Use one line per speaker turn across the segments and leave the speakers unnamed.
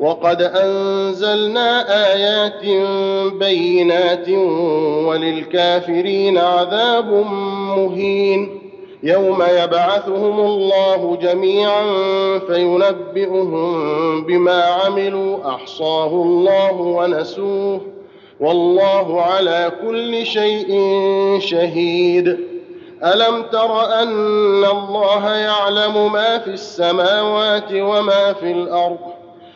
وقد انزلنا ايات بينات وللكافرين عذاب مهين يوم يبعثهم الله جميعا فينبئهم بما عملوا احصاه الله ونسوه والله على كل شيء شهيد الم تر ان الله يعلم ما في السماوات وما في الارض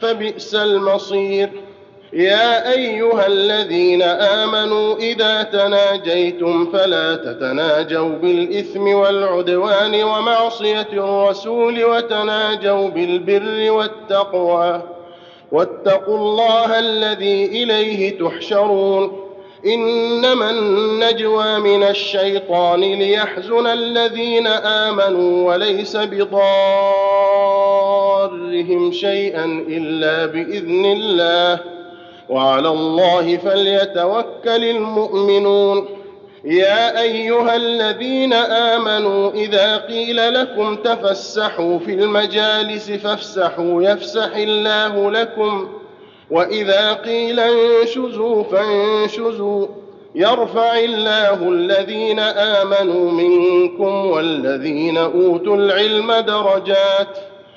فبئس المصير يا ايها الذين امنوا اذا تناجيتم فلا تتناجوا بالاثم والعدوان ومعصيه الرسول وتناجوا بالبر والتقوى واتقوا الله الذي اليه تحشرون انما النجوى من الشيطان ليحزن الذين امنوا وليس بضار ضرهم شيئا الا باذن الله وعلى الله فليتوكل المؤمنون يا ايها الذين امنوا اذا قيل لكم تفسحوا في المجالس فافسحوا يفسح الله لكم واذا قيل انشزوا فانشزوا يرفع الله الذين امنوا منكم والذين اوتوا العلم درجات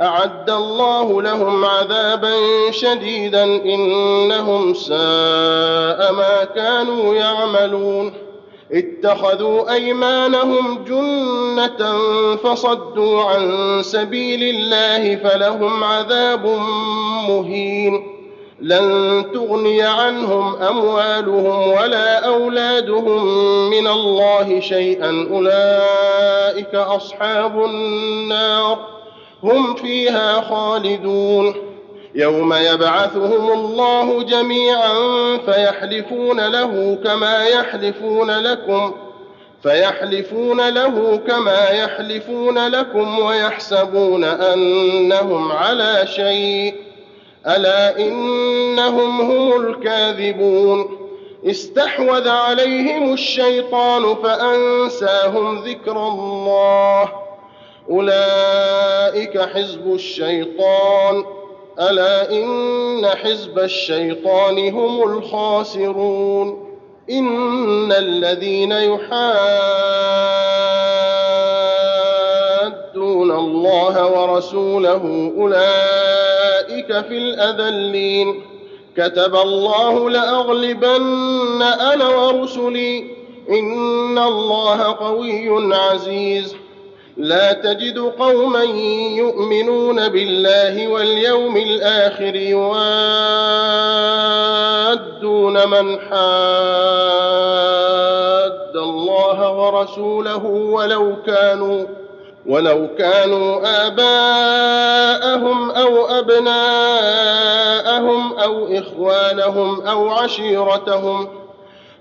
اعد الله لهم عذابا شديدا انهم ساء ما كانوا يعملون اتخذوا ايمانهم جنه فصدوا عن سبيل الله فلهم عذاب مهين لن تغني عنهم اموالهم ولا اولادهم من الله شيئا اولئك اصحاب النار هم فيها خالدون يوم يبعثهم الله جميعا فيحلفون له كما يحلفون لكم فيحلفون له كما يحلفون لكم ويحسبون انهم على شيء الا انهم هم الكاذبون استحوذ عليهم الشيطان فانساهم ذكر الله اولئك حزب الشيطان الا ان حزب الشيطان هم الخاسرون ان الذين يحادون الله ورسوله اولئك في الاذلين كتب الله لاغلبن انا ورسلي ان الله قوي عزيز لا تجد قوما يؤمنون بالله واليوم الاخر يوادون من حاد الله ورسوله ولو كانوا ولو كانوا آباءهم أو أبناءهم أو إخوانهم أو عشيرتهم ۖ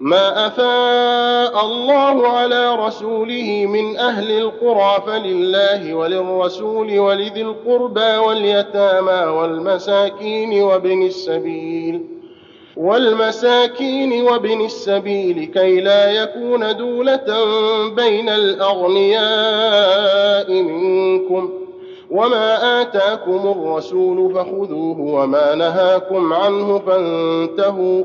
ما افاء الله على رسوله من اهل القرى فلله وللرسول ولذي القربى واليتامى والمساكين وابن السبيل والمساكين وابن السبيل كي لا يكون دولة بين الأغنياء منكم وما آتاكم الرسول فخذوه وما نهاكم عنه فانتهوا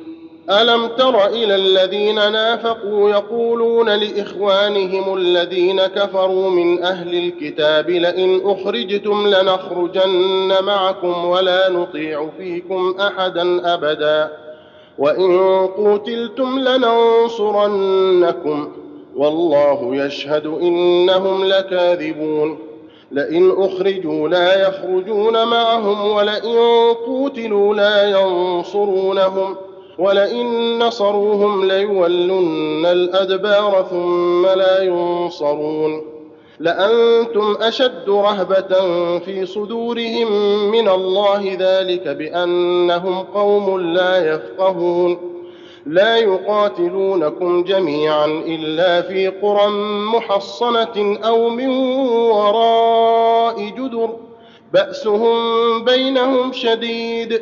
الم تر الى الذين نافقوا يقولون لاخوانهم الذين كفروا من اهل الكتاب لئن اخرجتم لنخرجن معكم ولا نطيع فيكم احدا ابدا وان قتلتم لننصرنكم والله يشهد انهم لكاذبون لئن اخرجوا لا يخرجون معهم ولئن قتلوا لا ينصرونهم ولئن نصروهم ليولن الادبار ثم لا ينصرون لانتم اشد رهبه في صدورهم من الله ذلك بانهم قوم لا يفقهون لا يقاتلونكم جميعا الا في قرى محصنه او من وراء جدر باسهم بينهم شديد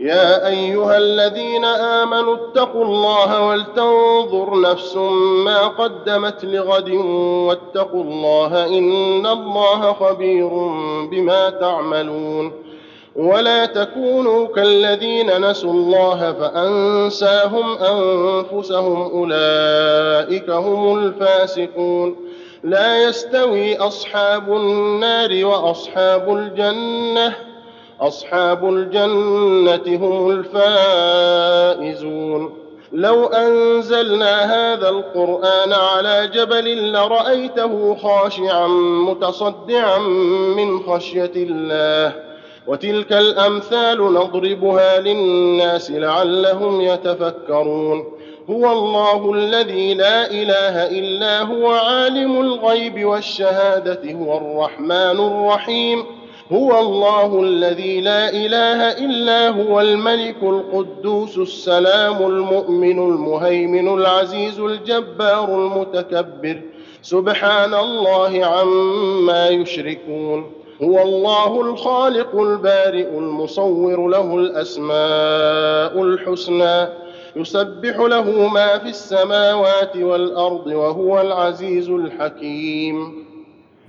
يا ايها الذين امنوا اتقوا الله ولتنظر نفس ما قدمت لغد واتقوا الله ان الله خبير بما تعملون ولا تكونوا كالذين نسوا الله فانساهم انفسهم اولئك هم الفاسقون لا يستوي اصحاب النار واصحاب الجنه اصحاب الجنه هم الفائزون لو انزلنا هذا القران على جبل لرايته خاشعا متصدعا من خشيه الله وتلك الامثال نضربها للناس لعلهم يتفكرون هو الله الذي لا اله الا هو عالم الغيب والشهاده هو الرحمن الرحيم هو الله الذي لا اله الا هو الملك القدوس السلام المؤمن المهيمن العزيز الجبار المتكبر سبحان الله عما يشركون هو الله الخالق البارئ المصور له الاسماء الحسنى يسبح له ما في السماوات والارض وهو العزيز الحكيم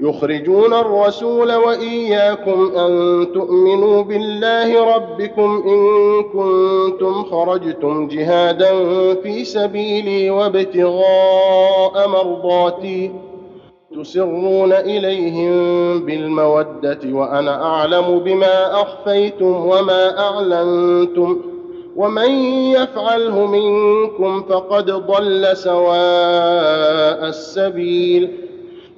يخرجون الرسول واياكم ان تؤمنوا بالله ربكم ان كنتم خرجتم جهادا في سبيلي وابتغاء مرضاتي تسرون اليهم بالموده وانا اعلم بما اخفيتم وما اعلنتم ومن يفعله منكم فقد ضل سواء السبيل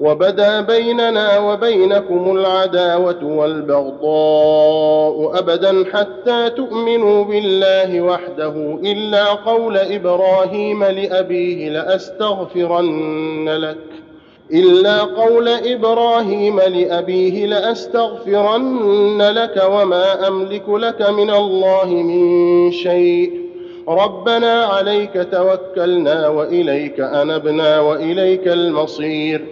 وبدا بيننا وبينكم العداوة والبغضاء أبدا حتى تؤمنوا بالله وحده إلا قول إبراهيم لأبيه لأستغفرن لك إلا قول إبراهيم لأبيه لأستغفرن لك وما أملك لك من الله من شيء ربنا عليك توكلنا وإليك أنبنا وإليك المصير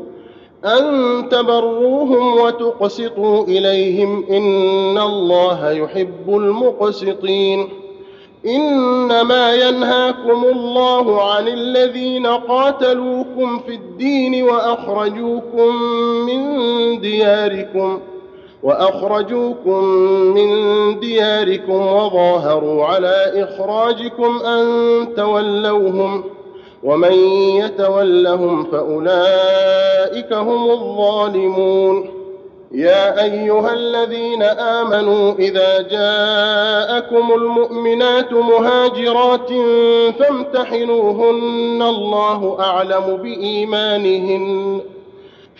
أن تبروهم وتقسطوا إليهم إن الله يحب المقسطين إنما ينهاكم الله عن الذين قاتلوكم في الدين وأخرجوكم من دياركم وأخرجوكم من دياركم وظاهروا على إخراجكم أن تولوهم ۖ ومن يتولهم فاولئك هم الظالمون يا ايها الذين امنوا اذا جاءكم المؤمنات مهاجرات فامتحنوهن الله اعلم بايمانهن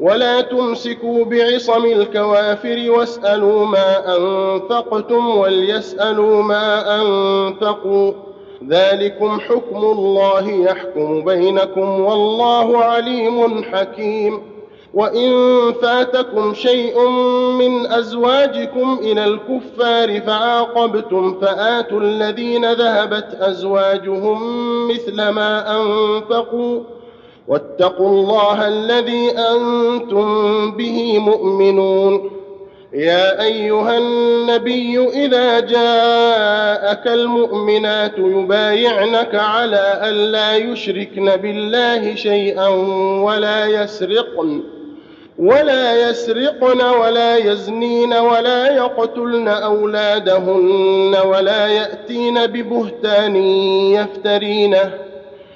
ولا تمسكوا بعصم الكوافر واسألوا ما أنفقتم وليسألوا ما أنفقوا ذلكم حكم الله يحكم بينكم والله عليم حكيم وإن فاتكم شيء من أزواجكم إلى الكفار فعاقبتم فآتوا الذين ذهبت أزواجهم مثل ما أنفقوا واتقوا الله الذي انتم به مؤمنون يا ايها النبي اذا جاءك المؤمنات يبايعنك على ان لا يشركن بالله شيئا ولا يسرقن ولا يسرقن ولا يزنين ولا يقتلن اولادهن ولا ياتين ببهتان يفترينه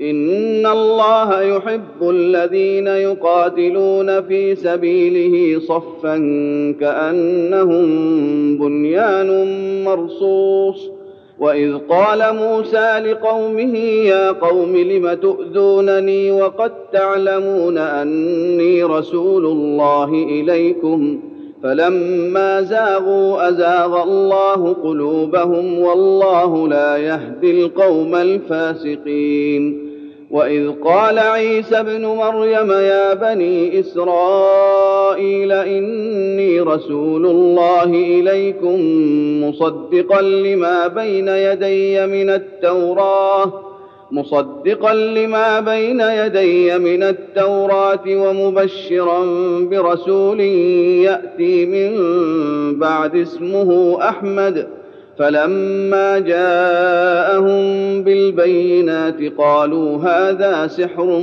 ان الله يحب الذين يقاتلون في سبيله صفا كانهم بنيان مرصوص واذ قال موسى لقومه يا قوم لم تؤذونني وقد تعلمون اني رسول الله اليكم فلما زاغوا ازاغ الله قلوبهم والله لا يهدي القوم الفاسقين واذ قال عيسى ابن مريم يا بني اسرائيل اني رسول الله اليكم مصدقا لما بين يدي من التوراه مصدقا لما بين يدي من التوراة ومبشرا برسول يأتي من بعد اسمه أحمد' فلما جاءهم بالبينات قالوا هذا سحر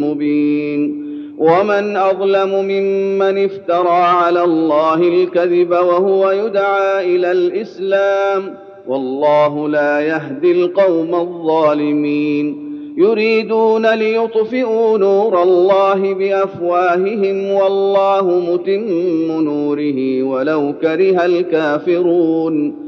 مبين ومن اظلم ممن افترى على الله الكذب وهو يدعى الى الاسلام والله لا يهدي القوم الظالمين يريدون ليطفئوا نور الله بافواههم والله متم نوره ولو كره الكافرون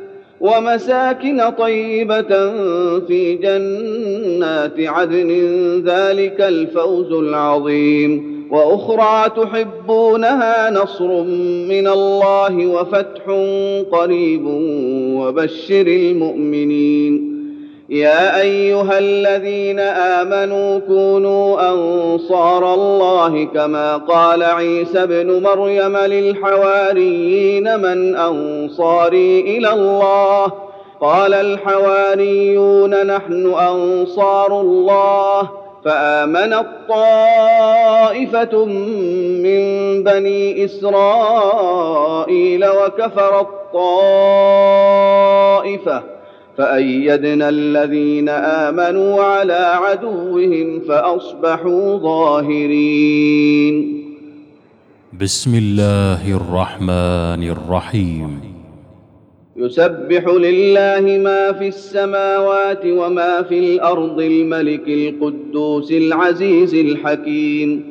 ومساكن طيبة في جنات عدن ذلك الفوز العظيم وأخرى تحبونها نصر من الله وفتح قريب وبشر المؤمنين يا ايها الذين امنوا كونوا انصار الله كما قال عيسى ابن مريم للحواريين من انصاري الى الله قال الحواريون نحن انصار الله فامن الطائفه من بني اسرائيل وكفر الطائفه فأيدنا الذين آمنوا على عدوهم فأصبحوا ظاهرين
بسم الله الرحمن الرحيم
يسبح لله ما في السماوات وما في الأرض الملك القدوس العزيز الحكيم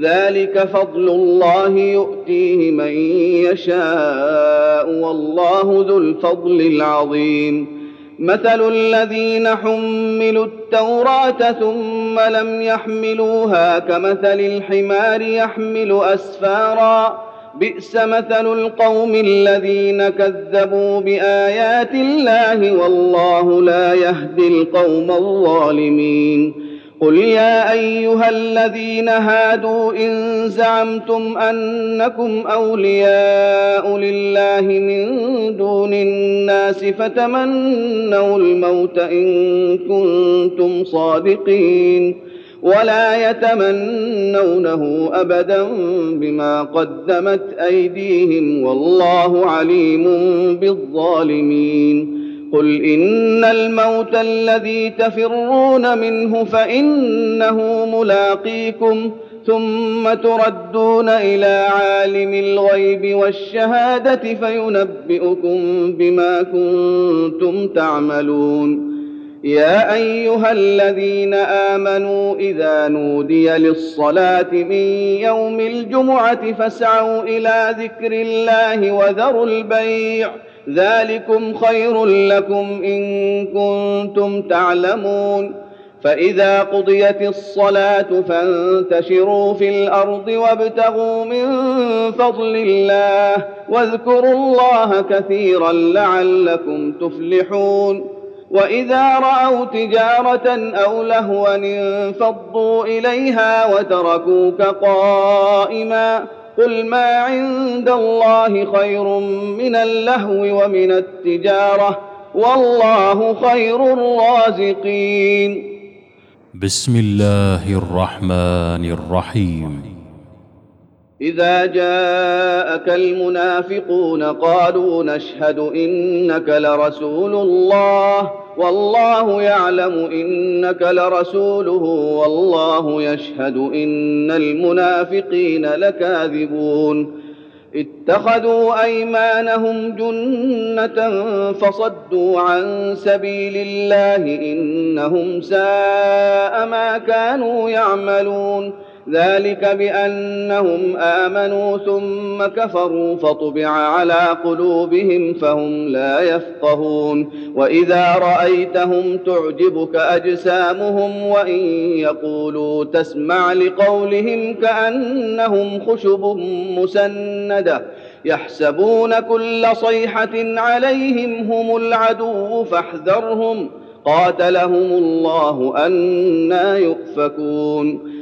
ذلك فضل الله يؤتيه من يشاء والله ذو الفضل العظيم مثل الذين حملوا التوراه ثم لم يحملوها كمثل الحمار يحمل اسفارا بئس مثل القوم الذين كذبوا بايات الله والله لا يهدي القوم الظالمين قل يا ايها الذين هادوا ان زعمتم انكم اولياء لله من دون الناس فتمنوا الموت ان كنتم صادقين ولا يتمنونه ابدا بما قدمت ايديهم والله عليم بالظالمين قل ان الموت الذي تفرون منه فانه ملاقيكم ثم تردون الى عالم الغيب والشهاده فينبئكم بما كنتم تعملون يا ايها الذين امنوا اذا نودي للصلاه من يوم الجمعه فاسعوا الى ذكر الله وذروا البيع ۖ ذلكم خير لكم ان كنتم تعلمون فاذا قضيت الصلاه فانتشروا في الارض وابتغوا من فضل الله واذكروا الله كثيرا لعلكم تفلحون واذا راوا تجاره او لهوا انفضوا اليها وتركوك قائما قل ما عند الله خير من اللهو ومن التجاره والله خير الرازقين
بسم الله الرحمن الرحيم
اذا جاءك المنافقون قالوا نشهد انك لرسول الله والله يعلم انك لرسوله والله يشهد ان المنافقين لكاذبون اتخذوا ايمانهم جنه فصدوا عن سبيل الله انهم ساء ما كانوا يعملون ذلك بانهم امنوا ثم كفروا فطبع على قلوبهم فهم لا يفقهون واذا رايتهم تعجبك اجسامهم وان يقولوا تسمع لقولهم كانهم خشب مسنده يحسبون كل صيحه عليهم هم العدو فاحذرهم قاتلهم الله انا يؤفكون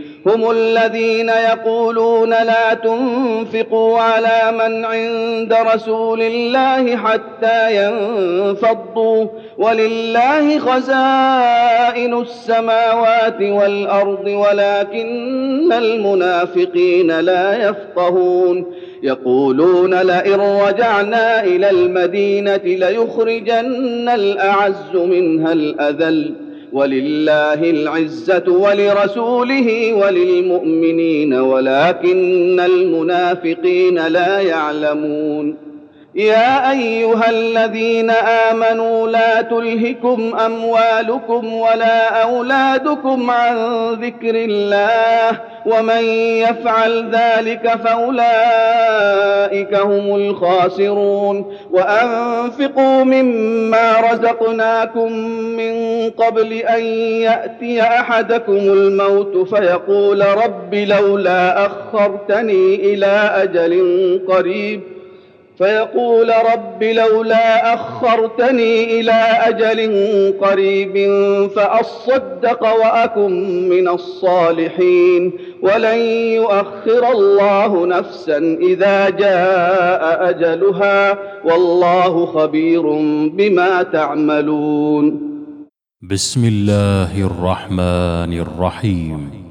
هم الذين يقولون لا تنفقوا على من عند رسول الله حتى ينفضوا ولله خزائن السماوات والارض ولكن المنافقين لا يفقهون يقولون لئن رجعنا الى المدينه ليخرجن الاعز منها الاذل ولله العزه ولرسوله وللمؤمنين ولكن المنافقين لا يعلمون يا ايها الذين امنوا لا تلهكم اموالكم ولا اولادكم عن ذكر الله ومن يفعل ذلك فاولئك هم الخاسرون وانفقوا مما رزقناكم من قبل ان ياتي احدكم الموت فيقول رب لولا اخرتني الى اجل قريب فيقول رب لولا اخرتني الى اجل قريب فاصدق واكن من الصالحين ولن يؤخر الله نفسا اذا جاء اجلها والله خبير بما تعملون
بسم الله الرحمن الرحيم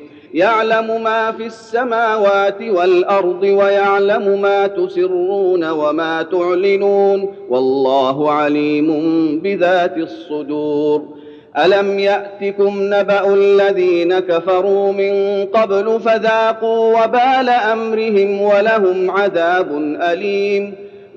يعلم ما في السماوات والارض ويعلم ما تسرون وما تعلنون والله عليم بذات الصدور الم ياتكم نبا الذين كفروا من قبل فذاقوا وبال امرهم ولهم عذاب اليم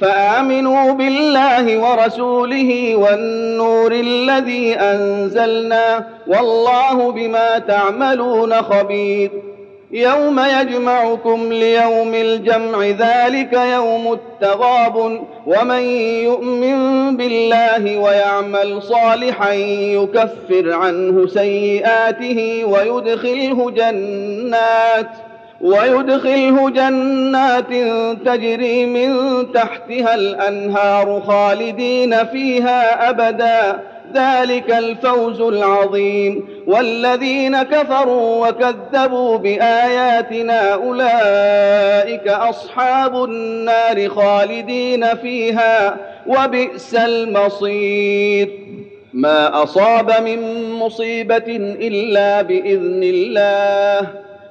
فامنوا بالله ورسوله والنور الذي انزلنا والله بما تعملون خبير يوم يجمعكم ليوم الجمع ذلك يوم التغاب ومن يؤمن بالله ويعمل صالحا يكفر عنه سيئاته ويدخله جنات ۖ ويدخله جنات تجري من تحتها الانهار خالدين فيها ابدا ذلك الفوز العظيم والذين كفروا وكذبوا باياتنا اولئك اصحاب النار خالدين فيها وبئس المصير ما اصاب من مصيبه الا باذن الله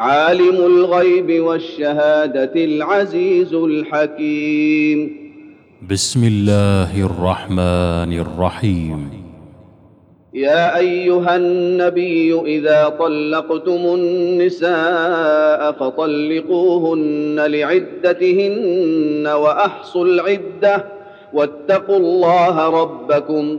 عالم الغيب والشهاده العزيز الحكيم
بسم الله الرحمن الرحيم
يا ايها النبي اذا طلقتم النساء فطلقوهن لعدتهن واحصوا العده واتقوا الله ربكم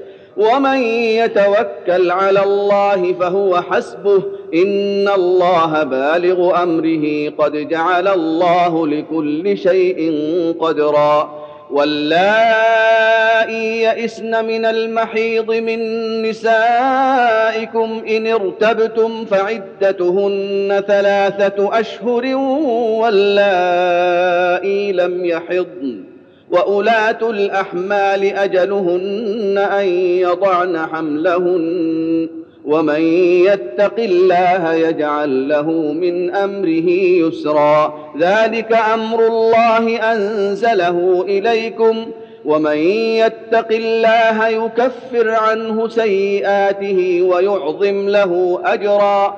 ومن يتوكل على الله فهو حسبه ان الله بالغ امره قد جعل الله لكل شيء قدرا واللائي يئسن من المحيض من نسائكم ان ارتبتم فعدتهن ثلاثه اشهر واللائي لم يحضن واولاه الاحمال اجلهن ان يضعن حملهن ومن يتق الله يجعل له من امره يسرا ذلك امر الله انزله اليكم ومن يتق الله يكفر عنه سيئاته ويعظم له اجرا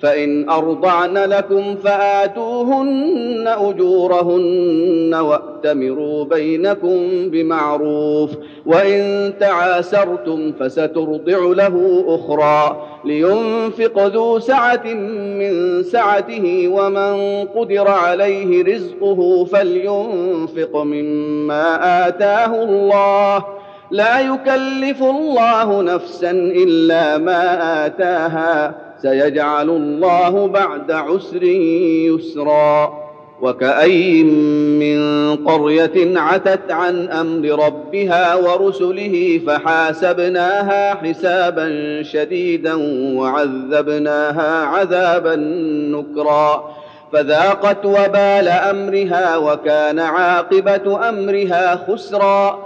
فإن أرضعن لكم فآتوهن أجورهن وأتمروا بينكم بمعروف وإن تعاسرتم فسترضع له أخرى لينفق ذو سعة من سعته ومن قدر عليه رزقه فلينفق مما آتاه الله لا يكلف الله نفسا إلا ما آتاها سيجعل الله بعد عسر يسرا وكاين من قريه عتت عن امر ربها ورسله فحاسبناها حسابا شديدا وعذبناها عذابا نكرا فذاقت وبال امرها وكان عاقبه امرها خسرا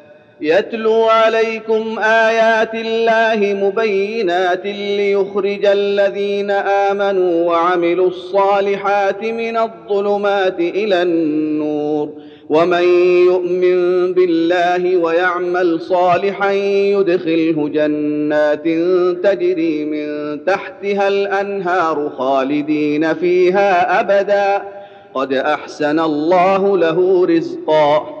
يتلو عليكم ايات الله مبينات ليخرج الذين امنوا وعملوا الصالحات من الظلمات الى النور ومن يؤمن بالله ويعمل صالحا يدخله جنات تجري من تحتها الانهار خالدين فيها ابدا قد احسن الله له رزقا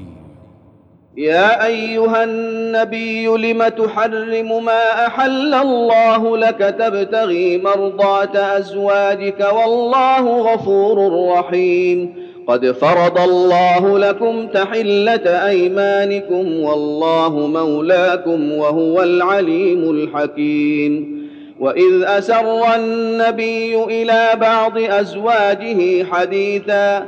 يا ايها النبي لم تحرم ما احل الله لك تبتغي مرضاه ازواجك والله غفور رحيم قد فرض الله لكم تحله ايمانكم والله مولاكم وهو العليم الحكيم واذ اسر النبي الى بعض ازواجه حديثا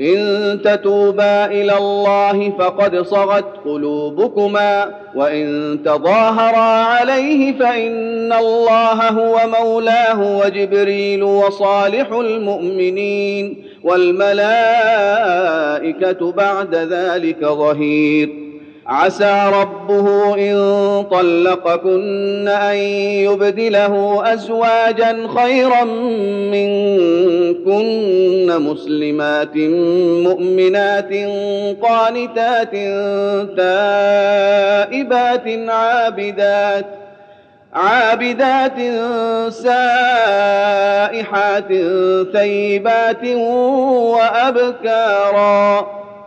ان تتوبا الى الله فقد صغت قلوبكما وان تظاهرا عليه فان الله هو مولاه وجبريل وصالح المؤمنين والملائكه بعد ذلك ظهير عسى ربه إن طلقكن أن يبدله أزواجا خيرا منكن مسلمات مؤمنات قانتات تائبات عابدات عابدات سائحات ثيبات وأبكارا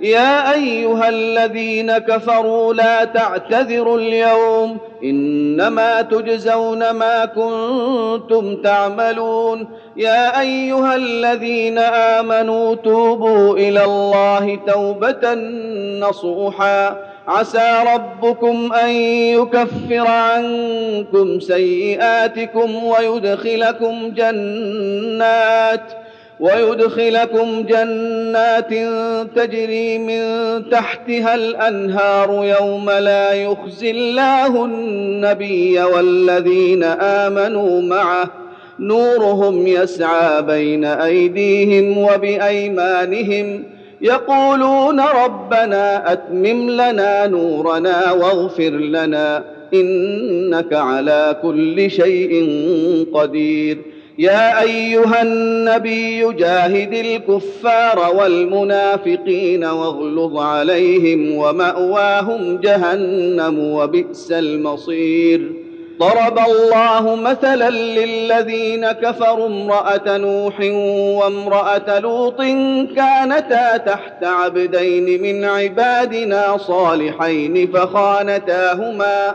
يا ايها الذين كفروا لا تعتذروا اليوم انما تجزون ما كنتم تعملون يا ايها الذين امنوا توبوا الى الله توبه نصوحا عسى ربكم ان يكفر عنكم سيئاتكم ويدخلكم جنات ويدخلكم جنات تجري من تحتها الانهار يوم لا يخزي الله النبي والذين امنوا معه نورهم يسعى بين ايديهم وبايمانهم يقولون ربنا اتمم لنا نورنا واغفر لنا انك على كل شيء قدير يا ايها النبي جاهد الكفار والمنافقين واغلظ عليهم وماواهم جهنم وبئس المصير ضرب الله مثلا للذين كفروا امراه نوح وامراه لوط كانتا تحت عبدين من عبادنا صالحين فخانتاهما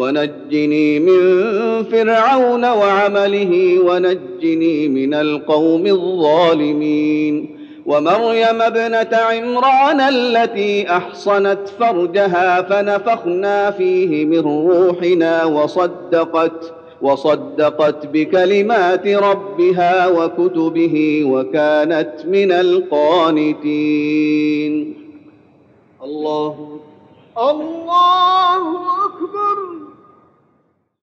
ونجني من فرعون وعمله ونجني من القوم الظالمين ومريم ابنه عمران التي احصنت فرجها فنفخنا فيه من روحنا وصدقت وصدقت بكلمات ربها وكتبه وكانت من القانتين الله الله اكبر